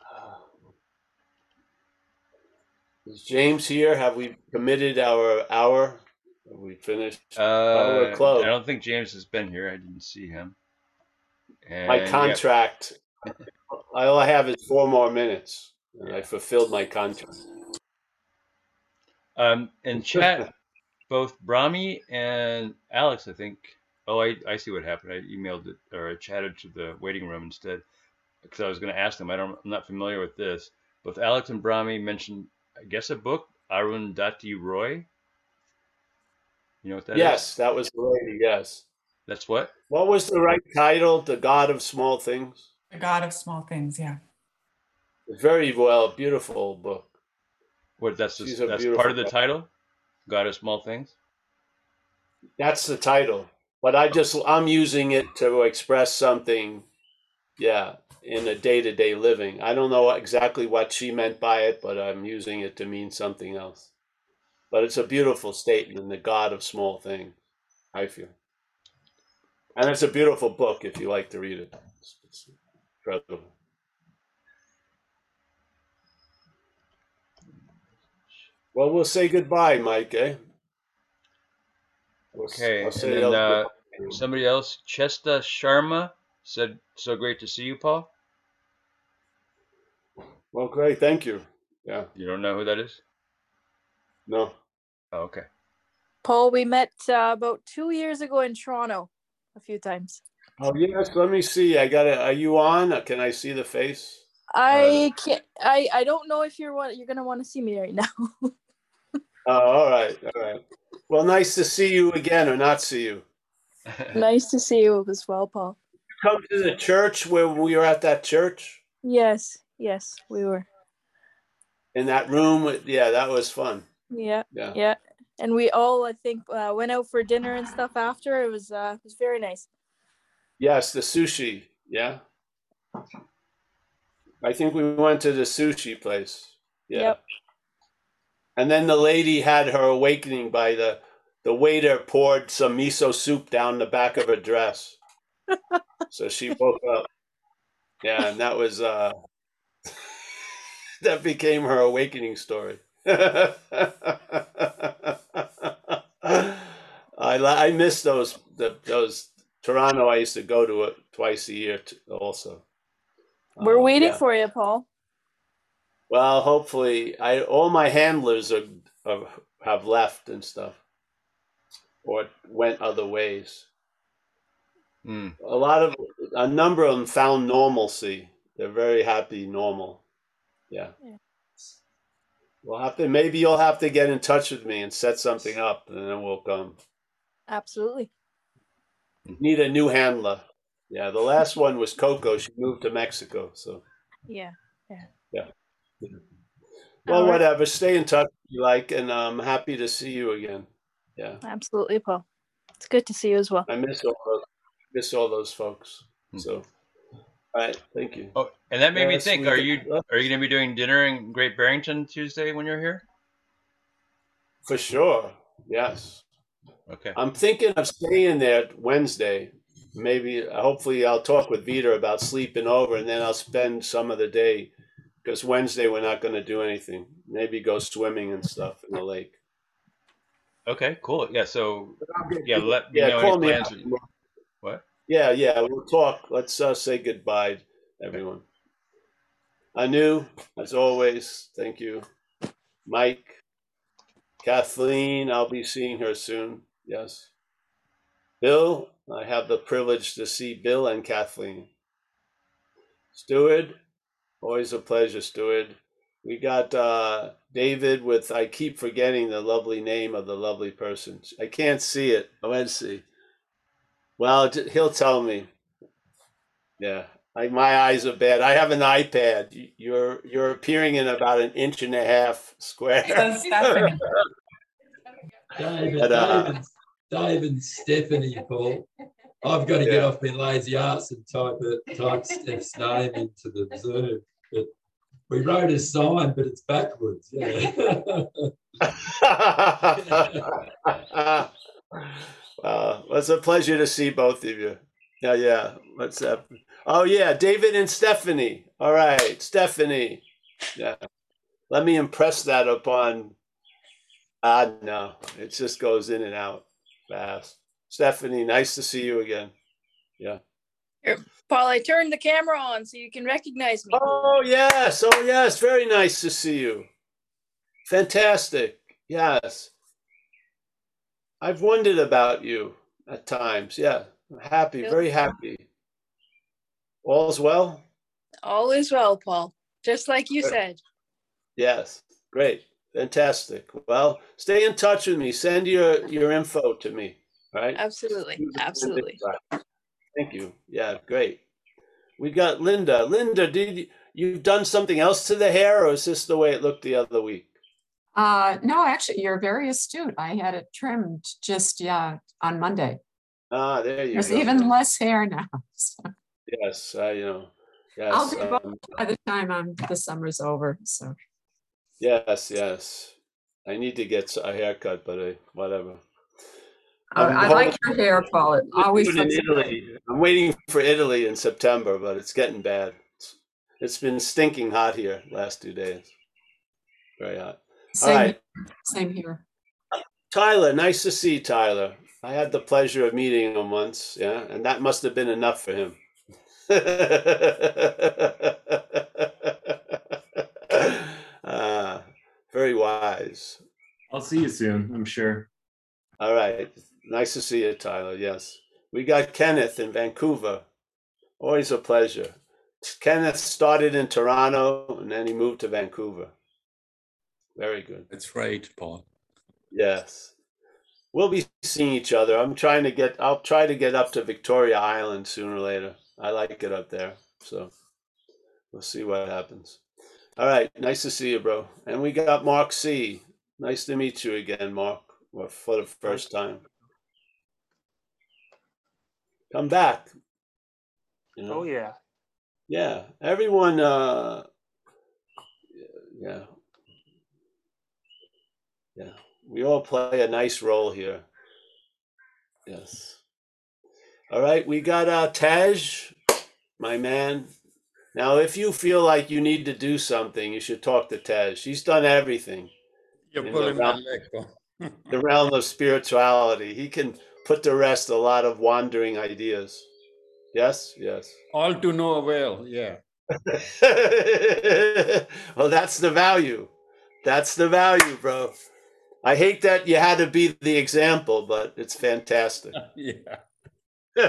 Is James here? Have we committed our hour? Have we finished? Uh, close. I don't think James has been here. I didn't see him. And, my contract. Yeah. all I have is four more minutes, and yeah. I fulfilled my contract. Um, in chat, both Brahmi and Alex, I think. Oh, I, I see what happened. I emailed it or I chatted to the waiting room instead because I was going to ask them. I don't, I'm not familiar with this. Both Alex and Brahmi mentioned, I guess, a book, Arundhati Roy. You know what that yes, is? that was the lady. Yes. That's what? What was the right title? The God of Small Things. The God of Small Things. Yeah. Very well, beautiful book. What? That's just, that's part of the title. God of Small Things? That's the title. But I just I'm using it to express something, yeah, in a day to day living. I don't know exactly what she meant by it, but I'm using it to mean something else. But it's a beautiful statement, the God of small things, I feel. And it's a beautiful book if you like to read it. It's, it's incredible. Well, we'll say goodbye, Mike. Eh? okay. We'll and then, uh, somebody else, Chesta Sharma, said, "So great to see you, Paul." Well, great. Thank you. Yeah. You don't know who that is? No. Oh, okay. Paul, we met uh, about two years ago in Toronto a few times. Oh yes. Let me see. I got it. Are you on? Can I see the face? I can't. I I don't know if you're what you're gonna want to see me right now. Oh, all right. All right. Well, nice to see you again, or not see you. nice to see you as well, Paul. Come to the church where we were at that church Yes, yes, we were. in that room. with- Yeah, that was fun. Yeah, Yeah. yeah, and we all I think uh, went out for dinner and stuff after. It was uh, it was very nice. Yes, the sushi. Yeah. I think we went to the sushi place. Yeah. Yep. And then the lady had her awakening by the the waiter poured some miso soup down the back of her dress. so she woke up. Yeah, and that was uh that became her awakening story. I I miss those the, those Toronto. I used to go to it twice a year t- also. We're Uh, waiting yeah. for you, Paul. Well, hopefully, I all my handlers are, are have left and stuff, or went other ways. Hmm. A lot of a number of them found normalcy. They're very happy normal. Yeah. Yeah. We'll have to. Maybe you'll have to get in touch with me and set something up, and then we'll come. Absolutely. Need a new handler. Yeah, the last one was Coco. She moved to Mexico, so. Yeah. Well, All right. whatever. Stay in touch if you like, and I'm happy to see you again. Yeah, Absolutely, Paul. It's good to see you as well. I miss all those, miss all those folks. Hmm. So, all right, thank you. Oh, and that made me think: Are you are you going to be doing dinner in Great Barrington Tuesday when you're here? For sure. Yes, Okay. I'm thinking of staying there Wednesday. Maybe, hopefully, I'll talk with Vita about sleeping over, and then I'll spend some of the day because Wednesday we're not going to do anything. Maybe go swimming and stuff in the lake. Okay. Cool. Yeah. So yeah, let me Yeah, know call any me. plans. out. What? Yeah, yeah, we'll talk. Let's uh, say goodbye, everyone. Anu, as always, thank you. Mike, Kathleen, I'll be seeing her soon. Yes. Bill, I have the privilege to see Bill and Kathleen. Stuart, always a pleasure, Stuart. We got uh, David with, I keep forgetting the lovely name of the lovely person. I can't see it. Oh, let's see. Well, he'll tell me. Yeah, like my eyes are bad. I have an iPad. You're you're appearing in about an inch and a half square. That's Stephanie. But, uh, Dave, and, Dave and Stephanie, Paul. I've got to get off my lazy ass and type it, type Steph's name into the Zoom. But we wrote a sign, but it's backwards. Yeah. uh, it's a pleasure to see both of you. Yeah, yeah. What's up? Oh, yeah, David and Stephanie. All right, Stephanie. Yeah. Let me impress that upon. Ah, no, it just goes in and out fast. Stephanie, nice to see you again. Paul, I turned the camera on so you can recognize me. Oh, yes. Oh, yes. Very nice to see you. Fantastic. Yes. I've wondered about you at times. Yeah. I'm happy, very happy. All's well? All is well, Paul. Just like you said. Yes. Great. Fantastic. Well, stay in touch with me. Send your, your info to me. Right? Absolutely. Absolutely. Thank you. Yeah, great. We got Linda. Linda, did you, you've done something else to the hair, or is this the way it looked the other week? Uh, no, actually, you're very astute. I had it trimmed just, yeah, on Monday. Ah, there you go. There's go. even less hair now. So Yes, I you know. I'll Yes, be both um, by the time I'm, the summer's over, so. yes, yes. I need to get a haircut, but I, whatever. I I'm like your hair, Paul. It always in looks Italy. I'm waiting for Italy in September, but it's getting bad. It's, it's been stinking hot here last two days. Very hot. All Same, right, same here. Tyler. Nice to see you, Tyler. I had the pleasure of meeting him once, yeah, and that must have been enough for him. uh, very wise. I'll see you soon, I'm sure. All right. Nice to see you, Tyler. Yes. We got Kenneth in Vancouver. Always a pleasure. Kenneth started in Toronto and then he moved to Vancouver. Very good. That's right, Paul. Yes. We'll be seeing each other. I'm trying to get I'll try to get up to Victoria Island sooner or later. I like it up there. So we'll see what happens. All right. Nice to see you, bro. And we got Mark C. Nice to meet you again, Mark, for the first time. Come back. You know? Oh yeah. Yeah, everyone. Uh, yeah, yeah. We all play a nice role here. Yes. All right, we got uh, Taj, my man. Now, if you feel like you need to do something, you should talk to Taj. She's done everything. You're in the pulling my realm, leg, the realm of spirituality. He can put to rest a lot of wandering ideas. Yes, yes. All to no avail, yeah. well, that's the value. That's the value, bro. I hate that you had to be the example, but it's fantastic. yeah.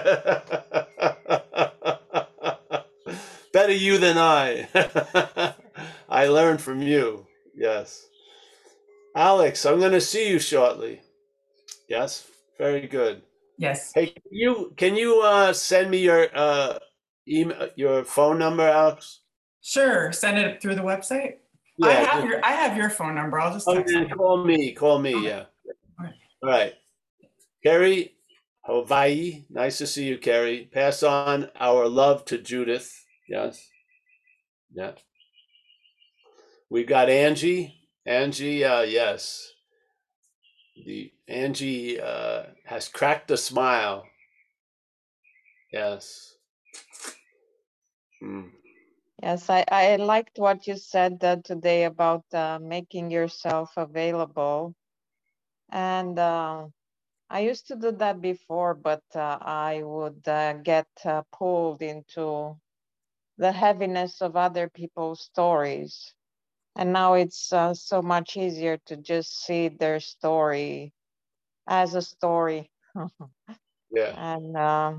Better you than I. I learned from you. Yes. Alex, I'm going to see you shortly. Yes. Very good. Yes. Hey, can you can you uh, send me your uh, email, your phone number, Alex? Sure. Send it through the website. I Yeah, have just- your I have your phone number. I'll just Oh, text you. call me. Call me. Okay. Yeah. All right. All right. Carrie, Hawaii. Nice to see you, Carrie. Pass on our love to Judith. Yes. Yeah. We've got Angie. Angie, uh, yes. The Angie uh, has cracked a smile. Yes. Mm. Yes, I, I liked what you said uh, today about uh, making yourself available. And uh, I used to do that before, but uh, I would uh, get uh, pulled into the heaviness of other people's stories. And now it's uh, so much easier to just see their story as a story. Yeah. And uh,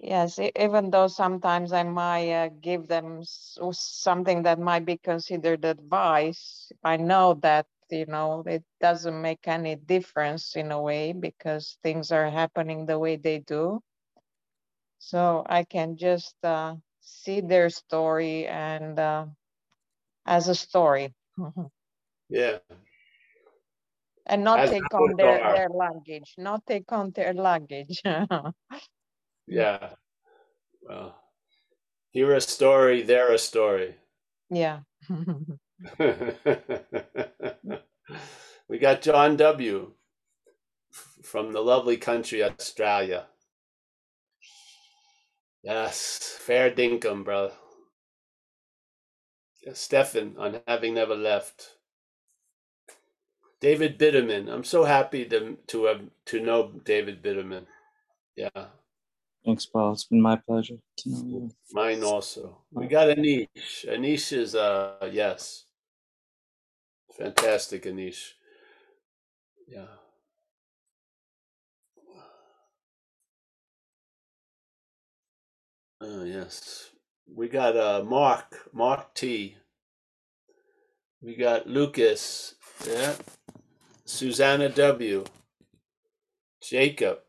yes, even though sometimes I might uh, give them something that might be considered advice, I know that, you know, it doesn't make any difference in a way because things are happening the way they do. So I can just uh, see their story and uh, as a story mm-hmm. Yeah. and not As take on their, star. their luggage, not take on their luggage. Yeah. Well, hear a story, they're a story. yeah. we got John W. from the lovely country Australia. Yes, fair dinkum, bro. Stefan on having never left. David Bitterman. I'm so happy to to have to know David Bitterman. Yeah, Thanks, Paul. It's been my pleasure to know you. mine also. We got Anish. Anish is uh yes. Fantastic Anish. Yeah. Oh yes. We got uh Mark, Mark T. We got Lucas. Yeah. Susanna W. Jacob.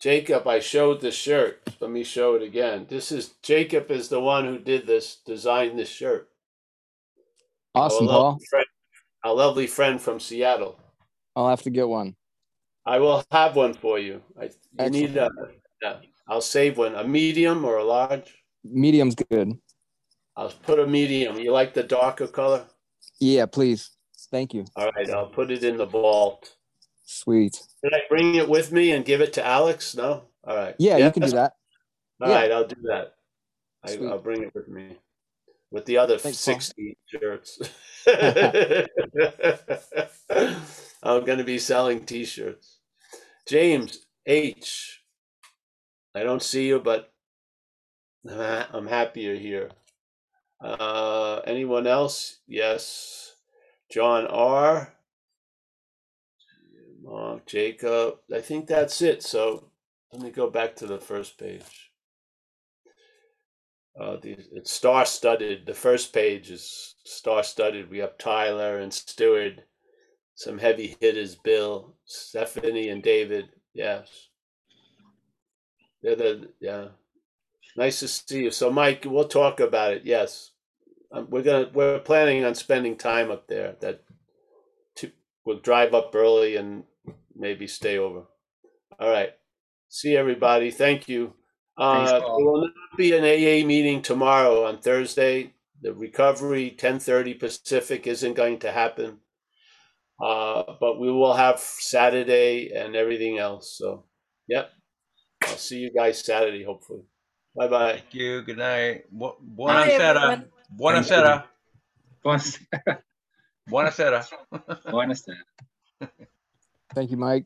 Jacob, I showed the shirt. Let me show it again. This is Jacob is the one who did this, designed this shirt. Awesome, our Paul. lovely friend, our lovely friend from Seattle. I'll have to get one. I will have one for you. I you need a yeah, I'll save one. A medium or a large? Medium's good. I'll put a medium. You like the darker color? Yeah, please. Thank you. All right, I'll put it in the vault. Sweet. Did I bring it with me and give it to Alex? No? All right. Yeah, you can do that. All Yeah. right, I'll do that. I, I'll bring it with me with the other Thanks, Paul. 60 shirts. I'm going to be selling t shirts. James H. I don't see you, but I'm ha- I'm happy you're here. Uh, anyone else? Yes. John R. Mark Jacob. I think that's it. So let me go back to the first page. Uh, the, it's star studded. The first page is star studded. We have Tyler and Stuart, some heavy hitters, Bill, Stephanie, and David. Yes. They're the, yeah. Nice to see you. So, Mike, we'll talk about it. Yes. Um, we're gonna we're planning on spending time up there. That to, we'll drive up early and maybe stay over. All right. See everybody. Thank you. Thanks, Uh, Paul. there will not be an AA meeting tomorrow on Thursday. The recovery 10:30 Pacific isn't going to happen. Uh, but we will have Saturday and everything else. So, yep. I'll see you guys Saturday, hopefully. Bye bye. Thank you. Good night. Bu- Bye, Buonasera. everyone. Buonasera. Buonasera. Buonasera. Buonasera. Thank you, Mike.